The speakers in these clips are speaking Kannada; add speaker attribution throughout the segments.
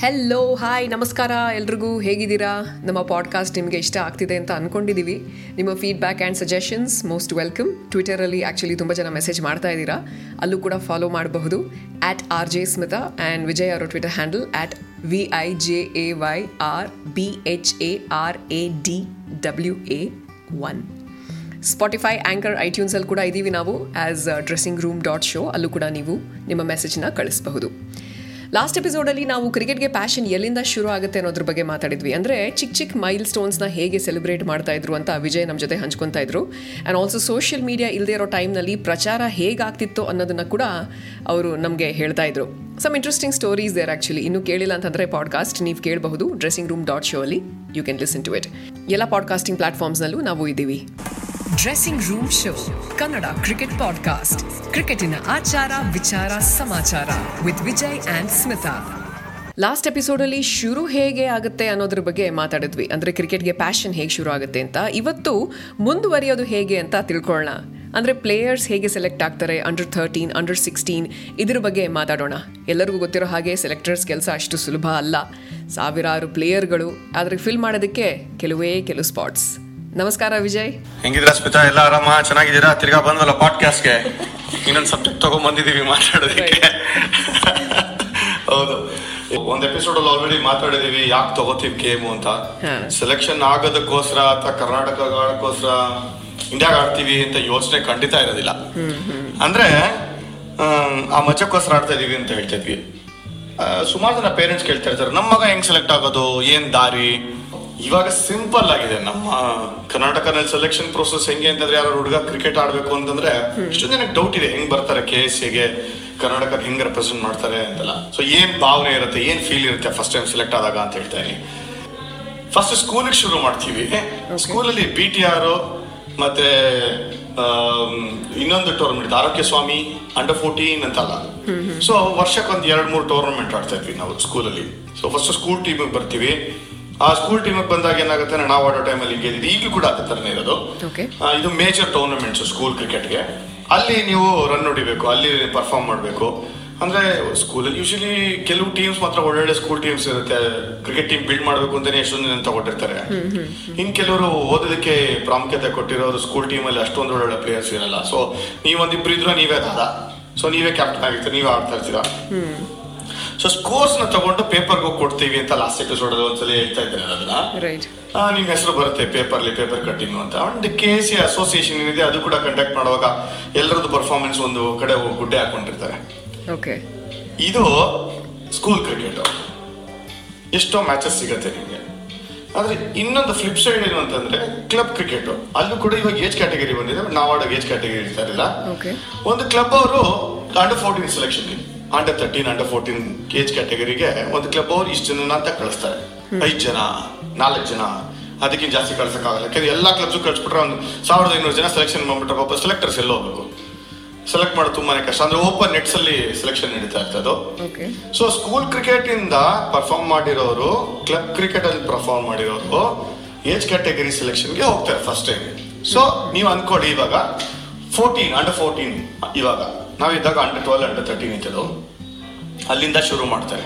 Speaker 1: ಹೆಲ್ಲೋ ಹಾಯ್ ನಮಸ್ಕಾರ ಎಲ್ರಿಗೂ ಹೇಗಿದ್ದೀರಾ? ನಮ್ಮ ಪಾಡ್ಕಾಸ್ಟ್ ನಿಮಗೆ ಇಷ್ಟ ಆಗ್ತಿದೆ ಅಂತ ಅಂದ್ಕೊಂಡಿದ್ದೀವಿ ನಿಮ್ಮ feedback and suggestions most welcome ಟ್ವಿಟರಲ್ಲಿ actually ತುಂಬ ಜನ ಮೆಸೇಜ್ ಮಾಡ್ತಾ ಇದ್ದೀರಾ. ಅಲ್ಲೂ ಕೂಡ ಫಾಲೋ ಮಾಡಬಹುದು. At R J Smita and Vijay ಅವರ Twitter handle at V I J A Y R B H A R A D W A one Spotify Anchor ಐಟ್ಯೂನ್ಸಲ್ಲಿ ಕೂಡ ಇದ್ದೀವಿ ನಾವು as dressing room dot show ಅಲ್ಲೂ ಕೂಡ ನೀವು ನಿಮ್ಮ ಮೆಸೇಜ್ನ ಕಳಿಸಬಹುದು. ಲಾಸ್ಟ್ ಎಪಿಸೋಡಲ್ಲಿ ನಾವು ಕ್ರಿಕೆಟ್ಗೆ ಪ್ಯಾಷನ್ ಎಲ್ಲಿಂದ ಶುರು ಆಗುತ್ತೆ ಅನ್ನೋದ್ರ ಬಗ್ಗೆ ಮಾತಾಡಿದ್ವಿ. ಅಂದರೆ ಚಿಕ್ಕ ಚಿಕ್ಕ ಮೈಲ್ ಸ್ಟೋನ್ಸ್ನ ಹೇಗೆ ಸೆಲೆಬ್ರೇಟ್ ಮಾಡ್ತಾ ಇದ್ರು ಅಂತ ವಿಜಯ್ ನಮ್ಮ ಜೊತೆ ಹಂಚ್ಕೊತಾ ಇದ್ರು. ಆ್ಯಂಡ್ ಆಲ್ಸೋ ಸೋಷಿಯಲ್ ಮೀಡಿಯಾ ಇಲ್ಲದೆ ಇರೋ ಟೈಮ್ನಲ್ಲಿ ಪ್ರಚಾರ ಹೇಗಾಗ್ತಿತ್ತು ಅನ್ನೋದನ್ನು ಕೂಡ ಅವರು ನಮಗೆ ಹೇಳ್ತಾ ಇದ್ರು. Some interesting stories there actually ಇನ್ನೂ ಕೇಳಿಲ್ಲ ಅಂತಂದರೆ ಪಾಡ್ಕಾಸ್ಟ್ ನೀವು ಕೇಳಬಹುದು. ಡ್ರೆಸ್ಸಿಂಗ್ ರೂಮ್ ಡಾಟ್ ಶೋ ಅಲ್ಲಿ you can listen to it ಎಲ್ಲ ಪಾಡ್ಕಾಸ್ಟಿಂಗ್ ಪ್ಲಾಟ್ಫಾರ್ಮ್ಸ್ನಲ್ಲೂ ನಾವು ಇದ್ದೀವಿ. Dressing room show Kannada cricket podcast ಕ್ರಿಕೆಟಿನ ಆಚಾರ ವಿಚಾರ ಸಮಾಚಾರ with Vijay and Smita last ಎಪಿಸೋಡಲ್ಲಿ ಶುರು ಹೇಗೆ ಆಗುತ್ತೆ ಅನ್ನೋದ್ರ ಬಗ್ಗೆ ಮಾತಾಡಿದ್ವಿ. ಅಂದರೆ ಕ್ರಿಕೆಟ್ಗೆ ಪ್ಯಾಷನ್ ಹೇಗೆ ಶುರು ಆಗುತ್ತೆ ಅಂತ. ಇವತ್ತು ಮುಂದುವರಿಯೋದು ಹೇಗೆ ಅಂತ ತಿಳ್ಕೊಳ್ಳೋಣ. ಅಂದರೆ ಪ್ಲೇಯರ್ಸ್ ಹೇಗೆ ಸೆಲೆಕ್ಟ್ ಆಗ್ತಾರೆ? ಅಂಡರ್ ಥರ್ಟೀನ್ ಅಂಡರ್ ಸಿಕ್ಸ್ಟೀನ್ ಇದ್ರ ಬಗ್ಗೆ ಮಾತಾಡೋಣ. ಎಲ್ಲರಿಗೂ ಗೊತ್ತಿರೋ ಹಾಗೆ ಸೆಲೆಕ್ಟರ್ಸ್ ಕೆಲಸ ಅಷ್ಟು ಸುಲಭ ಅಲ್ಲ. ಸಾವಿರಾರು ಪ್ಲೇಯರ್ಗಳು ಆದರೆ ಫಿಲ್ ಮಾಡೋದಕ್ಕೆ ಕೆಲವೇ ಕೆಲವು ಸ್ಪಾಟ್ಸ್ ನಮಸ್ಕಾರ ವಿಜಯ್.
Speaker 2: ಹೆಂಗಿದ್ರ ಸ್ಮಿತಾ? ಎಲ್ಲ ಆರಾಮ? ಚೆನ್ನಾಗಿದ್ದೀರಾ? ತಿರ್ಗಾ ಬಂದ್ವಲ್ಲ ಪಾಡ್ಕಾಸ್ಟ್ಗೆ ಇನ್ನೊಂದು ಸಬ್ಜೆಕ್ಟ್ ತಗೊಂಡ್ ಬಂದಿದ್ದೀವಿ ಮಾತಾಡೋದಕ್ಕೆ. ಹೌದು. ಒಂದ್ ಎಪಿಸೋಡ್ ಅಲ್ಲಿ ಆಲ್ರೆಡಿ ಮಾತಾಡಿದೀವಿ ಯಾಕೆ ತಗೋತೀವಿ ಗೇಮು ಅಂತ. ಸೆಲೆಕ್ಷನ್ ಆಗೋದಕ್ಕೋಸ್ಕರ ಅಥವಾ ಕರ್ನಾಟಕ ಆಡೋಕ್ಕೋಸ್ಕರ ಇಂಡಿಯಾಗ ಆಡ್ತೀವಿ ಅಂತ ಯೋಚನೆ ಖಂಡಿತ ಇರೋದಿಲ್ಲ. ಅಂದ್ರೆ ಆ ಮಜಕ್ಕೋಸ್ಕರ ಆಡ್ತಾ ಇದೀವಿ ಅಂತ ಹೇಳ್ತಿದ್ವಿ ಸುಮಾರು ಜನ ಪೇರೆಂಟ್ಸ್ ಕೇಳ್ತಾ ಇರ್ತಾರೆ ನಮ್ಮ ಮಗ ಹೆಂಗ್ ಸೆಲೆಕ್ಟ್ ಆಗೋದು? ಏನ್ ದಾರಿ? ಇವಾಗ ಸಿಂಪಲ್ ಆಗಿದೆ. ನಮ್ಮ ಕರ್ನಾಟಕದಲ್ಲಿ ಸೆಲೆಕ್ಷನ್ ಪ್ರೋಸೆಸ್ ಹೆಂಗೆ ಅಂತಂದ್ರೆ ಯಾರು ಹುಡುಗ ಕ್ರಿಕೆಟ್ ಆಡ್ಬೇಕು ಅಂತಂದ್ರೆ ಇಷ್ಟೊಂದು ಜನಕ್ಕೆ ಡೌಟ್ ಇದೆ. ಹೆಂಗ್ ಬರ್ತಾರೆ? ಕೆ ಎಸ್ ಸಿಗೆ ಕರ್ನಾಟಕ ಹೆಂಗ್ ರೆಪ್ರೆಸೆಂಟ್ ಮಾಡ್ತಾರೆ ಅಂತೆಲ್ಲ. ಸೊ ಏನ್ ಭಾವನೆ ಇರುತ್ತೆ? ಏನ್ ಫೀಲ್ ಇರುತ್ತೆ ಫಸ್ಟ್ ಟೈಮ್ ಸೆಲೆಕ್ಟ್ ಆದಾಗ ಅಂತ ಹೇಳ್ತಾ ಇದೀನಿ ಫಸ್ಟ್ ಸ್ಕೂಲಿಗೆ ಶುರು ಮಾಡ್ತೀವಿ. ಸ್ಕೂಲಲ್ಲಿ ಬಿ ಟಿ ಆರ್ ಮತ್ತೆ ಇನ್ನೊಂದು ಟೂರ್ನಮೆಂಟ್ ಆರೋಗ್ಯ ಸ್ವಾಮಿ ಅಂಡರ್ ಫೋರ್ಟೀನ್ ಅಂತಲ್ಲ. ಸೊ ವರ್ಷಕ್ಕೆ ಎರಡು ಎರಡ್ ಮೂರು ಟೂರ್ನಮೆಂಟ್ ಆಡ್ತಾ ಇದ್ವಿ ನಾವು ಸ್ಕೂಲಲ್ಲಿ ಸೊ ಫಸ್ಟ್ ಸ್ಕೂಲ್ ಟೀಮಿಗೆ ಬರ್ತೀವಿ. ಆ ಸ್ಕೂಲ್ ಟೀಮಿಗೆ ಬಂದಾಗ ಏನಾಗುತ್ತೆ ನಾವು ಆಡೋ ಟೈಮಲ್ಲಿ ಗೆದ್ದಿದ್ದು ಈಗಲೂ ಕೂಡ ಅದೇ ಥರನೇ ಇರೋದು. ಆ, ಇದು ಮೇಜರ್ ಟೂರ್ನಮೆಂಟ್ಸ್ ಸ್ಕೂಲ್ ಕ್ರಿಕೆಟ್ಗೆ ಅಲ್ಲಿ ನೀವು ರನ್ ಹೊಡಿಬೇಕು ಅಲ್ಲಿ ಪರ್ಫಾರ್ಮ್ ಮಾಡಬೇಕು. ಅಂದ್ರೆ ಸ್ಕೂಲಲ್ಲಿ ಯೂಶಲಿ ಕೆಲವು ಟೀಮ್ಸ್ ಮಾತ್ರ ಒಳ್ಳೊಳ್ಳೆ ಸ್ಕೂಲ್ ಟೀಮ್ಸ್ ಇರುತ್ತೆ. ಕ್ರಿಕೆಟ್ ಟೀಮ್ ಬಿಲ್ಡ್ ಮಾಡಬೇಕು ಅಂತಲೇ ಎಷ್ಟೊಂದು ಜನ ತಗೊಂಡಿರ್ತಾರೆ ಇನ್ನು ಕೆಲವರು ಓದೋದಕ್ಕೆ ಪ್ರಾಮುಖ್ಯತೆ ಕೊಟ್ಟಿರೋರು ಸ್ಕೂಲ್ ಟೀಮಲ್ಲಿ ಅಷ್ಟೊಂದು ಒಳ್ಳೊಳ್ಳೆ ಪ್ಲೇಯರ್ಸ್ ಇರಲ್ಲ. ಸೊ ನೀವೊಂದಿಬ್ರು ಇದ್ರು ನೀವೇ ದಾದ. ಸೊ ನೀವೇ ಕ್ಯಾಪ್ಟನ್ ಆಗಿರ್ತೀರ ನೀವೇ ಆಡ್ತಾ ಇರ್ತೀರಾ. ಸೊ ಸ್ಕೋರ್ಸ್ನ ತಗೊಂಡು ಪೇಪರ್ಗೆ ಹೋಗಿ ಕೊಡ್ತೀವಿ ಅಂತ ಲಾಸ್ಟ್ ಎಪಿಸೋಡ್ ಒಂದ್ಸಲ ಹೇಳ್ತಾ ಇದ್ದೇನೆ ಅದನ್ನ. ನಿಮ್ ಹೆಸರು ಬರುತ್ತೆ ಪೇಪರ್ಲಿ ಪೇಪರ್ ಕಟ್ಟಿಂಗ್ ಅಂತ. ಅಂಡ್ ಕೆ ಸಿ ಅಸೋಸಿಯೇಷನ್ ಏನಿದೆ ಅದು ಕೂಡ ಕಂಡಕ್ಟ್ ಮಾಡುವಾಗ ಎಲ್ಲರದ್ದು ಪರ್ಫಾರ್ಮೆನ್ಸ್ ಒಂದು ಕಡೆ ಹೋಗಿ ಗುಡ್ಡೆ ಹಾಕೊಂಡಿರ್ತಾರೆ.
Speaker 1: ಓಕೆ
Speaker 2: ಇದು ಸ್ಕೂಲ್ ಕ್ರಿಕೆಟ್ ಎಷ್ಟೋ ಮ್ಯಾಚಸ್ ಸಿಗತ್ತೆ ನಿಮಗೆ. ಆದ್ರೆ ಇನ್ನೊಂದು ಫ್ಲಿಪ್ ಸೈಡ್ ಏನು ಅಂತಂದ್ರೆ ಕ್ಲಬ್ ಕ್ರಿಕೆಟ್ ಅಲ್ಲೂ ಕೂಡ ಇವಾಗ ಏಜ್ ಕ್ಯಾಟಗರಿ ಬಂದಿದೆ ನಾವು ಆಡೋ ಏಜ್ ಕ್ಯಾಟಗರಿ
Speaker 1: ಓಕೆ
Speaker 2: ಒಂದು ಕ್ಲಬ್ ಅವರು under fourteen selection under thirteen under fourteen age ಕ್ಯಾಟಗರಿಗೆ ಒಂದು ಕ್ಲಬ್ ಅವ್ರು ಇಷ್ಟು ಜನ ಅಂತ ಕಳಿಸ್ತಾರೆ. ಐದು ಜನ ನಾಲ್ಕು ಜನ ಅದಕ್ಕಿಂತ ಜಾಸ್ತಿ ಕಳ್ಸೋಕ್ಕಾಗಲ್ಲ. ಯಾಕಂದ್ರೆ ಎಲ್ಲ ಕ್ಲಬ್ಸು ಕಳ್ಸಿಬಿಟ್ರೆ ಒಂದು ಸಾವಿರದ ಐನೂರು ಜನ ಸೆಲೆಕ್ಷನ್ ಮಾಡ್ಬಿಟ್ರೆ ಪಾಪ ಸೆಲೆಕ್ಟರ್ಸ್ ಎಲ್ಲ ಹೋಗ್ಬೇಕು? ಸೆಲೆಕ್ಟ್ ಮಾಡೋದು ತುಂಬಾನೇ ಕಷ್ಟ. ಅಂದ್ರೆ ಓಪನ್ ನೆಟ್ಸ್ ಅಲ್ಲಿ ಸೆಲೆಕ್ಷನ್ ನಡೀತಾ ಇರ್ತದೆ. ಸೊ ಸ್ಕೂಲ್ ಕ್ರಿಕೆಟ್ ಇಂದ ಪರ್ಫಾರ್ಮ್ ಮಾಡಿರೋರು ಕ್ಲಬ್ ಕ್ರಿಕೆಟ್ ಅಲ್ಲಿ ಪರ್ಫಾರ್ಮ್ ಮಾಡಿರೋರು ಏಜ್ ಕ್ಯಾಟಗರಿ ಸೆಲೆಕ್ಷನ್ಗೆ ಹೋಗ್ತಾರೆ ಫಸ್ಟ್ ಟೈಮ್ ಸೊ ನೀವು ಅನ್ಕೊಳ್ಳಿ ಇವಾಗ ಫೋರ್ಟೀನ್ ಅಂಡರ್ ಫೋರ್ಟೀನ್ ಇವಾಗ. ನಾವಿದ್ದಾಗ ಅಂಡರ್ ಟ್ವೆಲ್ ಅಂಡರ್ ತರ್ಟೀನ್ ಇದ್ದದು ಅಲ್ಲಿಂದ ಶುರು ಮಾಡ್ತಾರೆ.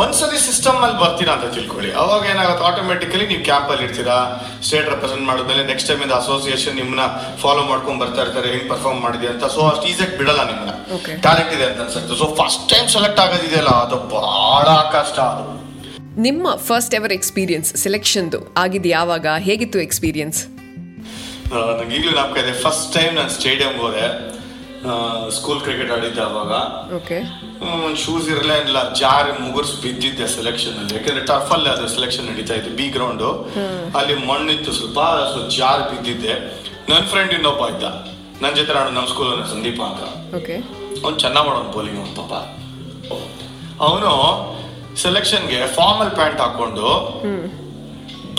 Speaker 2: ಒಂದ್ಸಲಿ ಸಿಸ್ಟಮ್ ಅಲ್ಲಿ ಬರ್ತೀರಾ ಅಂತ ತಿಳ್ಕೊಳ್ಳಿ. ಅವಾಗ ಏನಾಗುತ್ತೆ? ಆಟೋಮೆಟಿಕಲಿ ನೀವು ಕ್ಯಾಂಪ್ ಅಲ್ಲಿ ಇರ್ತೀರಾ ಸ್ಟೇಟ್ ರೆಪ್ರೆಸೆಂಟ್ ಮಾಡಿದ್ಮೇಲೆ ನೆಕ್ಸ್ಟ್ ಟೈಮ್ ಇಂದ ಅಸೋಸಿಯೇಷನ್ ನಿಮ್ಮನ್ನ ಫಾಲೋ ಮಾಡ್ಕೊಂಡು ಬರ್ತಾ ಇರ್ತಾರೆ ಹೆಂಗ್ ಪರ್ಫಾರ್ಮ್ ಮಾಡಿದೆ ಅಂತ. ಸೊ ಅಷ್ಟು ಈಸಿಯಾಗಿ ಬಿಡಲ್ಲ ನಿಮ್ಮನ್ನ. ಟ್ಯಾಲೆಂಟ್ ಇದೆ ಅಂತ ಅನ್ಸುತ್ತೆ. ಸೊ ಫಸ್ಟ್ ಟೈಮ್ ಸೆಲೆಕ್ಟ್ ಆಗೋದಿದೆಯಲ್ಲ ಅದು ಬಹಳ ಕಷ್ಟ ಅದು.
Speaker 1: ನಿಮ್ಮ ಫಸ್ಟ್ ಎವರ್ ಎಕ್ಸ್ಪೀರಿಯನ್ಸ್ ಸೆಲೆಕ್ಷನ್ದು ಆಗಿದ್ದು ಯಾವಾಗ? ಹೇಗಿತ್ತು ಎಕ್ಸ್ಪೀರಿಯನ್ಸ್
Speaker 2: ನನಗೆ ನಂಗೆ ಈಗಲೂ ನಾಪಕ ಇದೆ ಫಸ್ಟ್ ಟೈಮ್ ನಾನು ಸ್ಟೇಡಿಯಂ ಹೋದೆ. ಸ್ಕೂಲ್ ಕ್ರಿಕೆಟ್ ಆಡಿದ್ದೆ ಅವಾಗ. ಶೂಸ್ ಇರಲೇ ಇಲ್ಲ ಜಾರಿ ಮುಗುರ್ಸ್ ಬಿದ್ದಿದ್ದೆ ಸೆಲೆಕ್ಷನ್ ಅಲ್ಲಿ. ಯಾಕಂದ್ರೆ ಟಫ್ ಅಲ್ಲಿ ಅದು ಸೆಲೆಕ್ಷನ್ ನಡೀತಾ ಇತ್ತು ಬಿ ಗ್ರೌಂಡ್ ಅಲ್ಲಿ ಮಣ್ಣಿತ್ತು ಸ್ವಲ್ಪ ಸೊ ಜಾರ್ ಬಿದ್ದಿದ್ದೆ. ನನ್ನ ಫ್ರೆಂಡ್ ಇನ್ನೊಬ್ಬ ಇದ್ದ. ನನ್ನ ಜೊತೆ ನಾನು ನಮ್ಮ ಸ್ಕೂಲ್ ಸಂದೀಪ ಅಂತ.
Speaker 1: ಓಕೆ
Speaker 2: ಅವ್ನು ಚೆನ್ನಾಗಿ ಮಾಡೋನು ಬೌಲಿಂಗ್ ಅವ್ನು ಪಾಪ. ಅವನು ಸೆಲೆಕ್ಷನ್ಗೆ ಫಾರ್ಮಲ್ ಪ್ಯಾಂಟ್ ಹಾಕೊಂಡು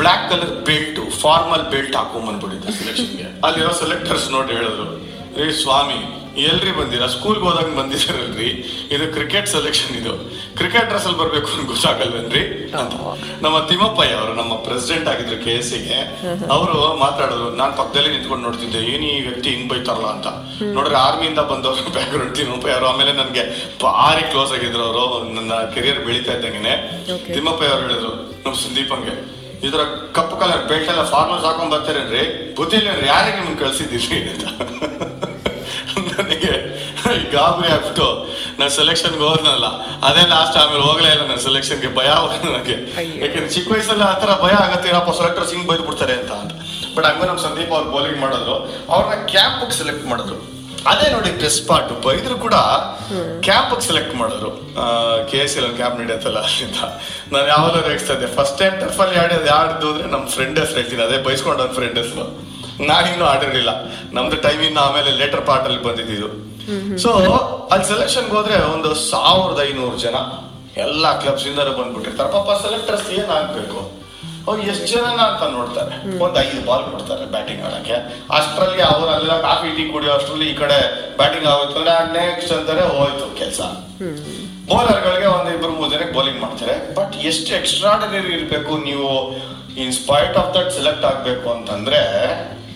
Speaker 2: black colour belt formal belt ಹಾಕೊಂಡ್ ಬಂದ್ಬಿಟ್ಟಿದ್ದ ಸೆಲೆಕ್ಷನ್ಗೆ ಅಲ್ಲಿರೋ ಸೆಲೆಕ್ಟರ್ಸ್ ನೋಡಿ ಹೇಳಿದ್ರು ಏ ಸ್ವಾಮಿ ಎಲ್ರಿ ಬಂದಿರ? ಸ್ಕೂಲ್ಗೆ ಹೋದಾಗ ಬಂದಿದ್ದೀರಲ್ರಿ ಇದು ಕ್ರಿಕೆಟ್ ಸೆಲೆಕ್ಷನ್ ಇದು. ಕ್ರಿಕೆಟ್ ಡ್ರೆಸ್ ಅಲ್ಲಿ ಬರ್ಬೇಕು ಅಂತ ಗೊತ್ತಾಗಲ್ವೇನ್ರಿ? ನಮ್ಮ ತಿಮ್ಮಪ್ಪಯ್ಯ ಅವರು ನಮ್ಮ ಪ್ರೆಸಿಡೆಂಟ್ ಆಗಿದ್ರು ಕೆ ಎಸ್ಗೆ ಅವರು ಮಾತಾಡೋದು ನಾನ್ ಪಕ್ಕದಲ್ಲಿ ನಿಂತ್ಕೊಂಡು ನೋಡ್ತಿದ್ದೆ ಏನ್ ಈ ವ್ಯಕ್ತಿ ಹಿಂಗ್ ಬೈತಾರಲ್ಲ ಅಂತ. ನೋಡ್ರಿ ಆರ್ಮಿಯಿಂದ ಬಂದವರು ಬ್ಯಾಕ್ಗ್ರೌಂಡ್ ತಿಮ್ಮಪ್ಪಯ್ಯ ಅವರು. ಆಮೇಲೆ ನನ್ಗೆ ಭಾರಿ ಕ್ಲೋಸ್ ಆಗಿದ್ರು ಅವರು. ನನ್ನ ಕೆರಿಯರ್ ಬೆಳೀತಾ ಇದ್ದಂಗೆನೆ. ತಿಮ್ಮಪ್ಪಯ್ಯ ಅವರು ಹೇಳಿದ್ರು ನಮ್ ಸಂದೀಪಂಗೆ ಇದರ ಕಪ್ಪು ಕಲರ್ ಬೆಲ್ಟ್ ಎಲ್ಲ ಫಾರ್ಮಲ್ಸ್ ಹಾಕೊಂಡ್ ಬರ್ತಾರೇನ್ರಿ? ಬುದ್ಧಿ ಇಲ್ಲ ಯಾರಿಗೆ ನಿಮ್ಗೆ ಕಳ್ಸಿದ್ದೀರಿ? ಅಂತ. ನನಗೆ. ಗಾಬರಿ ಆಗ್ಬಿಟ್ಟು. ನಾನು ಸೆಲೆಕ್ಷನ್ಗೆ ಹೋದ್ನಲ್ಲ ಅದೇ ಲಾಸ್ಟ್ ಆಮೇಲೆ ಹೋಗ್ಲೇ ಇಲ್ಲ ನಾನು ಸೆಲೆಕ್ಷನ್ಗೆ ಭಯ ಆಗೋದು ನನಗೆ. ಯಾಕೆಂದ್ರೆ ಚಿಕ್ಕ ವಯಸ್ಸಲ್ಲಿ ಆ ಥರ ಭಯ ಆಗತ್ತೆ ಏನಪ್ಪ ಸೆಲೆಕ್ಟರ್ಸ್ ಹಿಂಗ್ ಬೈದು ಬಿಡ್ತಾರೆ ಅಂತ ಅಂತ. ಬಟ್ ಹಂಗ ನಮ್ಮ ಸಂದೀಪ್ ಅವ್ರು ಬೌಲಿಂಗ್ ಮಾಡಿದ್ರು ಅವ್ರನ್ನ ಕ್ಯಾಂಪ್ ಸೆಲೆಕ್ಟ್ ಮಾಡಿದ್ರು. ಅದೇ ನೋಡಿ ಟೆಸ್ಟ್ ಪಾರ್ಟ್ ಬೈದ್ರು ಕೂಡ ಕ್ಯಾಂಪ್ ಸೆಲೆಕ್ಟ್ ಮಾಡಿದ್ರು. ಕೆ ಎಸ್ ಎಲ್ ಕ್ಯಾಂಪ್ ನಡೆಯತ್ತಲ್ಲ ಅಂತ. ನಾನು ಯಾವಾಗಲೂ ರೇಗಿಸ್ತಾ ಇದ್ದೆ. ಫಸ್ಟ್ ಟೈಮ್ ಟರ್ಫಲ್ಲಿ ಅಲ್ಲಿ ಯಾರ್ದು ಅಂದ್ರೆ ನಮ್ಮ ಫ್ರೆಂಡ್ ಹೆಸರು ಹೇಳ್ತೀನಿ ಅದೇ ಬೈಸ್ಕೊಂಡು ಅವ್ನ ಫ್ರೆಂಡ್ ಹೆಸರು. ನಾನಿನ್ನೂ ಆಡಿರ್ಲಿಲ್ಲ ನಮ್ದು ಟೈಮ್ ಇನ್ನು ಆಮೇಲೆ ಲೇಟರ್ ಪಾರ್ಟ್ ಅಲ್ಲಿ ಬಂದಿದ್ದು. ಸೊ ಅಲ್ಲಿ ಸೆಲೆಕ್ಷನ್ ಹೋದ್ರೆ ಒಂದು ಸಾವಿರದ ಐನೂರು ಜನ. ಎಲ್ಲಾ ಕ್ಲಬ್ಸ್ ಇಂದ ಬಂದ್ಬಿಟ್ಟಿರ್ತಾರೆ. ಪಾಪ ಸೆಲೆಕ್ಟರ್ಸ್ ಏನ್ ಆಗ್ಬೇಕು ಅವ್ರು ಎಷ್ಟು ಜನನ ಅಂತ ನೋಡ್ತಾರೆ. ಒಂದ್ ಐದು ಬಾಲ್ ಕೊಡ್ತಾರೆ ಬ್ಯಾಟಿಂಗ್ ಆಡಕ್ಕೆ. ಅಷ್ಟರಲ್ಲಿ ಅವ್ರು ಅಲ್ಲೆಲ್ಲ ಕಾಫಿ ಟೀ ಕುಡಿಯೋ ಅಷ್ಟರಲ್ಲಿ ಈ ಕಡೆ ಬ್ಯಾಟಿಂಗ್ ಆಗುತ್ತೆ ಅಂದ್ರೆ ನೆಕ್ಸ್ಟ್ ಅಂತಾರೆ ಹೋಯ್ತು ಕೆಲಸ. ಬೌಲರ್ಗಳಿಗೆ ಒಂದ್ ಇಬ್ರು ಮೂರು ಜನಕ್ಕೆ ಬೌಲಿಂಗ್ ಮಾಡ್ತಾರೆ. ಬಟ್ ಎಷ್ಟು ಎಕ್ಸ್ಟ್ರಾಡನರಿ ಇರಬೇಕು ನೀವು in spite of that select ಆಗ್ಬೇಕು ಅಂತಂದ್ರೆ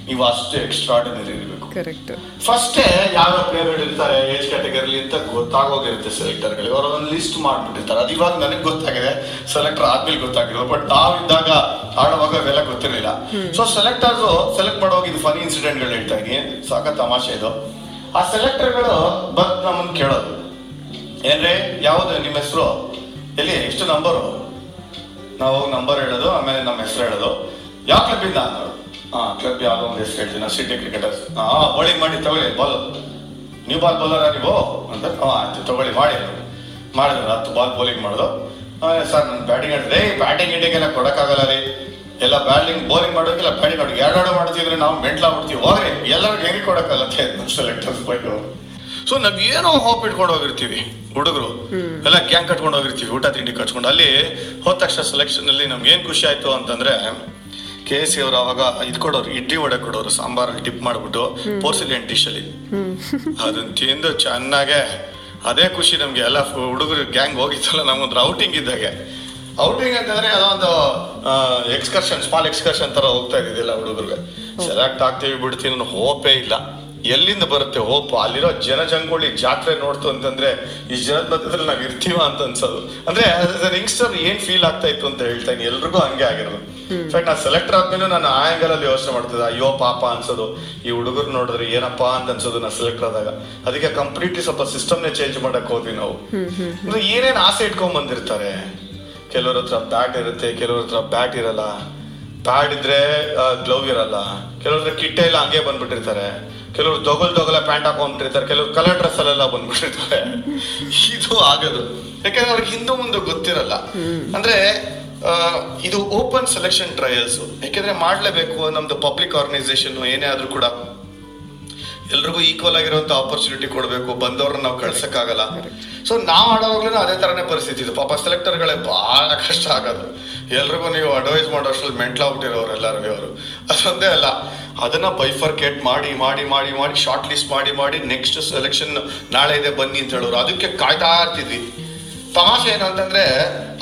Speaker 2: ನೀವು ಅಷ್ಟು ಎಕ್ಸ್ಟ್ರಾಡನರಿ ಇರಬೇಕು.
Speaker 1: ಕರೆಕ್ಟ್
Speaker 2: ಫಸ್ಟೇ ಯಾವ ಪ್ಲೇಯರ್ ಇರ್ತಾರೆ ಏಜ್ ಕ್ಯಾಟಗರಿ ಅಂತ ಗೊತ್ತಾಗೋಗಿರುತ್ತೆ ಸೆಲೆಕ್ಟರ್ಗಳಿಗೆ ಅವ್ರು ಒಂದು ಲಿಸ್ಟ್ ಮಾಡ್ಬಿಟ್ಟಿರ್ತಾರೆ. ಅದು ಇವಾಗ ನನಗೆ ಗೊತ್ತಾಗಿದೆ. ಸೆಲೆಕ್ಟರ್ ಆದ್ಮೇಲೆ ಗೊತ್ತಾಗಿರೋದು ಬಟ್ ನಾವಿದ್ದಾಗ ಆಡುವಾಗ ಅವೆಲ್ಲ ಗೊತ್ತಿರಲಿಲ್ಲ. ಸೊ ಸೆಲೆಕ್ಟರ್ಸ್ ಸೆಲೆಕ್ಟ್ ಮಾಡೋಗಿ ಇದು ಫನಿ ಇನ್ಸಿಡೆಂಟ್ಗಳು ಹೇಳ್ತಾ ಇದೀನಿ. ಸಾಕ ತಮಾಷೆ ಇದು. ಆ ಸೆಲೆಕ್ಟರ್ಗಳು ಬಂದ್ ನಮ್ಮನ್ನ ಕೇಳೋದು. ಏನ್ರಿ ಯಾವುದು ನಿಮ್ಮ ಹೆಸರು? ಎಲ್ಲಿ? ಎಷ್ಟು ನಂಬರು ನಾವು ನಂಬರ್ ಹೇಳೋದು ಆಮೇಲೆ ನಮ್ಮ ಹೆಸರು ಹೇಳೋದು. ಯಾವ ಕ್ಲಬ್ ಇಂದ ಅನ್ನೋದು. ಹಾ ಕ್ಲಬ್ ಯಾವ್ದೋ ಒಂದು ಹೆಸರು ಹೇಳ್ತೀನಿ ಸಿಟಿ ಕ್ರಿಕೆಟರ್ಸ್ ಹಾ ಬೌಲಿಂಗ್ ಮಾಡಿ ತಗೊಳ್ಳಿ ಬಾಲ್ ನೀವು ಬಾಲ್ ಬೌಲರ ನೀವು? ಅಂತ ಹಾ ಆಯ್ತು ತಗೊಳ್ಳಿ ಮಾಡಿ. ಮಾಡಿದ್ರು ಹತ್ತು ಬಾಲ್ ಬೌಲಿಂಗ್ ಮಾಡೋದು ಸರ್ ನಾನು ಬ್ಯಾಟಿಂಗ್ ಆಡಿದ್ರೆ ಬ್ಯಾಟಿಂಗ್ ಇಂಡಿಗೆಲ್ಲ ಕೊಡೋಕ್ಕಾಗಲ್ಲ ರೀ. ಎಲ್ಲ ಬ್ಯಾಟಿಂಗ್ ಬೌಲಿಂಗ್ ಮಾಡೋದಿಲ್ಲ ಬ್ಯಾಟಿಂಗ್ ಆಡಿ ಎರಡು ಮಾಡ್ತಿದ್ರೆ ನಾವು ಮೆಂಟ್ಲಾಗ್ಬಿಡ್ತೀವಿ ಹೋಗ್ರಿ ಎಲ್ಲರಿಗೂ ಹೆಂಗೆ ಕೊಡಕ್ಕಾಗತ್ತೆ ಸೆಲೆಕ್ಟರ್ಸ್ ಬೈಕ್ ಸೊ ನಾವ್ ಏನೋ ಹೋಪ್ ಇಟ್ಕೊಂಡು ಹೋಗಿರ್ತೀವಿ ಹುಡುಗರು. ಎಲ್ಲ ಗ್ಯಾಂಗ್ ಕಟ್ಕೊಂಡು ಹೋಗಿರ್ತೀವಿ ಊಟ ತಿಂಡಿ ಕಟ್ಕೊಂಡು ಅಲ್ಲಿ ಹೋದ ತಕ್ಷಣ ಸೆಲೆಕ್ಷನ್ ಅಲ್ಲಿ ನಮ್ಗೆ ಏನು ಖುಷಿ ಆಯ್ತು ಅಂತಂದ್ರೆ ಕೆ ಸಿ ಅವರು ಅವಾಗ ಇದ್ ಕೊಡೋರು ಇಡ್ಲಿ ವಡೆ ಕೊಡೋರು ಸಾಂಬಾರ್ ಡಿಪ್ ಮಾಡ್ಬಿಟ್ಟು ಪೋರ್ಸಿಲಿಯನ್ ಡಿಶ್ ಅಲ್ಲಿ. ಅದನ್ನ ತಿಂದು ಚೆನ್ನಾಗೆ ಅದೇ ಖುಷಿ ನಮ್ಗೆ. ಎಲ್ಲ ಹುಡುಗರು ಗ್ಯಾಂಗ್ ಹೋಗಿತ್ತಲ್ಲ ನಮ್ಗೊಂದು ಔಟಿಂಗ್ ಇದ್ದಾಗೆ. ಔಟಿಂಗ್ ಅಂತಂದ್ರೆ ಅದೊಂದು ಎಕ್ಸ್ಕರ್ಷನ್ ಸ್ಮಾಲ್ ಎಕ್ಸ್ಕರ್ಷನ್ ತರ ಹೋಗ್ತಾ ಇದ್ದಿಲ್ಲ ಹುಡುಗರಿಗೆ. ಸೆಲೆಕ್ಟ್ ಆಗ್ತೀವಿ ಬಿಡ್ತೀವಿ ಅನ್ನೋ ಹೋಪೇ ಇಲ್ಲ. ಎಲ್ಲಿಂದ ಬರುತ್ತೆ ಹೋಪ್ ಅಲ್ಲಿರೋ ಜನ ಜಂಗುಳಿ ಜಾತ್ರೆ ನೋಡ್ತು ಅಂತಂದ್ರೆ ಈ ಜನದ ಮಧ್ಯದಲ್ಲಿ ನಾವ್ ಇರ್ತೀವ ಅಂತ ಅನ್ಸೋದು. ಅಂದ್ರೆ ಯಂಗ್ಸ್ಟರ್ ಏನ್ ಫೀಲ್ ಆಗ್ತಾ ಇತ್ತು ಅಂತ ಹೇಳ್ತಾ ಎಲ್ಲರಿಗೂ ಎಲ್ರಿಗೂ ಹಂಗೆ ಆಗಿರೋದು. ಇನ್ಫ್ಯಾಕ್ಟ್ ನಾನು ಸೆಲೆಕ್ಟರ್ ಆದ್ಮೇಲೆ ನಾನು ಆ ಆಂಗಲ್ ಅಲ್ಲಿ ಯೋಚನೆ ಮಾಡ್ತಿದ್ದೆ, ಅಯ್ಯೋ, ಪಾಪ ಅನ್ಸೋದು. ಈ ಹುಡುಗರು ನೋಡಿದ್ರೆ ಏನಪ್ಪಾ ಅಂತ ಅನ್ಸೋದು ನಾನು ಸೆಲೆಕ್ಟ್ ಆದಾಗ. ಅದಕ್ಕೆ ಕಂಪ್ಲೀಟ್ಲಿ ಸ್ವಲ್ಪ ಸಿಸ್ಟಮ್ ನೇ ಚೇಂಜ್ ಮಾಡಕ್ ಹೋದ್ವಿ ನಾವು. ಅಂದ್ರೆ ಏನೇನ್ ಆಸೆ ಇಟ್ಕೊಂಡ್ ಬಂದಿರ್ತಾರೆ. ಕೆಲವ್ರ ಹತ್ರ ಬ್ಯಾಟ್ ಇರುತ್ತೆ, ಕೆಲವ್ರ ಹತ್ರ ಬ್ಯಾಟ್ ಇರಲ್ಲ. ಪ್ಯಾಡ್ ಇದ್ರೆ ಗ್ಲೌ ಇರಲ್ಲ. ಕೆಲವ್ರ ಕಿಟ್ಟೆ ಎಲ್ಲ ಹಂಗೆ ಬಂದ್ಬಿಟ್ಟಿರ್ತಾರೆ. ಕೆಲವ್ರು ದೊಗಲ್ ತೊಗಲ ಪ್ಯಾಂಟ್ ಹಾಕೊಂಡ್ಬಿಟ್ಟಿರ್ತಾರೆ. ಕೆಲವ್ರು ಕಲರ್ ಡ್ರೆಸ್ ಅಲ್ಲೆಲ್ಲ ಬಂದ್ಬಿಟ್ಟಿರ್ತಾರೆ. ಇದು ಆಗದು. ಯಾಕಂದ್ರೆ ಅವ್ರಿಗೆ ಹಿಂದೂ ಮುಂದೆ ಗೊತ್ತಿರಲ್ಲ. ಅಂದ್ರೆ ಇದು ಓಪನ್ ಸೆಲೆಕ್ಷನ್ ಟ್ರಯಲ್ಸ್ ಯಾಕೆಂದ್ರೆ ಮಾಡಲೇಬೇಕು ನಮ್ದು ಪಬ್ಲಿಕ್ ಆರ್ಗನೈಸೇಷನ್ ಏನೇ ಆದ್ರೂ ಕೂಡ. ಎಲ್ರಿಗೂ ಈಕ್ವಲ್ ಆಗಿರುವಂತ ಆಪರ್ಚುನಿಟಿ ಕೊಡಬೇಕು. ಬಂದವ್ರನ್ನ ನಾವು ಕಳ್ಸಕ್ಕಾಗಲ್ಲ. ಸೊ ನಾವು ಆಡೋವಾಗ್ಲೂ ಅದೇ ತರನೇ ಪರಿಸ್ಥಿತಿ ಇದು. ಪಾಪ ಸೆಲೆಕ್ಟರ್ಗಳೇ ಬಹಳ ಕಷ್ಟ ಆಗೋದು. ಎಲ್ರಿಗೂ ನೀವು ಅಡ್ವೈಸ್ ಮಾಡೋ ಮೆಂಟಲ್ ಮೆಂಟ್ಲಾಗ್ಬಿಟ್ಟಿರೋರು ಎಲ್ಲರಿಗೂ ಅವರು. ಅದೊಂದೇ ಅಲ್ಲ. ಅದನ್ನ ಬೈಫರ್ಕೇಟ್ ಮಾಡಿ ಮಾಡಿ ಮಾಡಿ ಮಾಡಿ ಶಾರ್ಟ್ ಲಿಸ್ಟ್ ಮಾಡಿ ಮಾಡಿ ನೆಕ್ಸ್ಟ್ ಸೆಲೆಕ್ಷನ್ ನಾಳೆ ಇದೆ ಬನ್ನಿ ಅಂತ ಹೇಳೋರು. ಅದಕ್ಕೆ ಕಾಯ್ತಾ ಇರ್ತಿದ್ವಿ. ತಮಾಷೆ ಏನು ಅಂತಂದ್ರೆ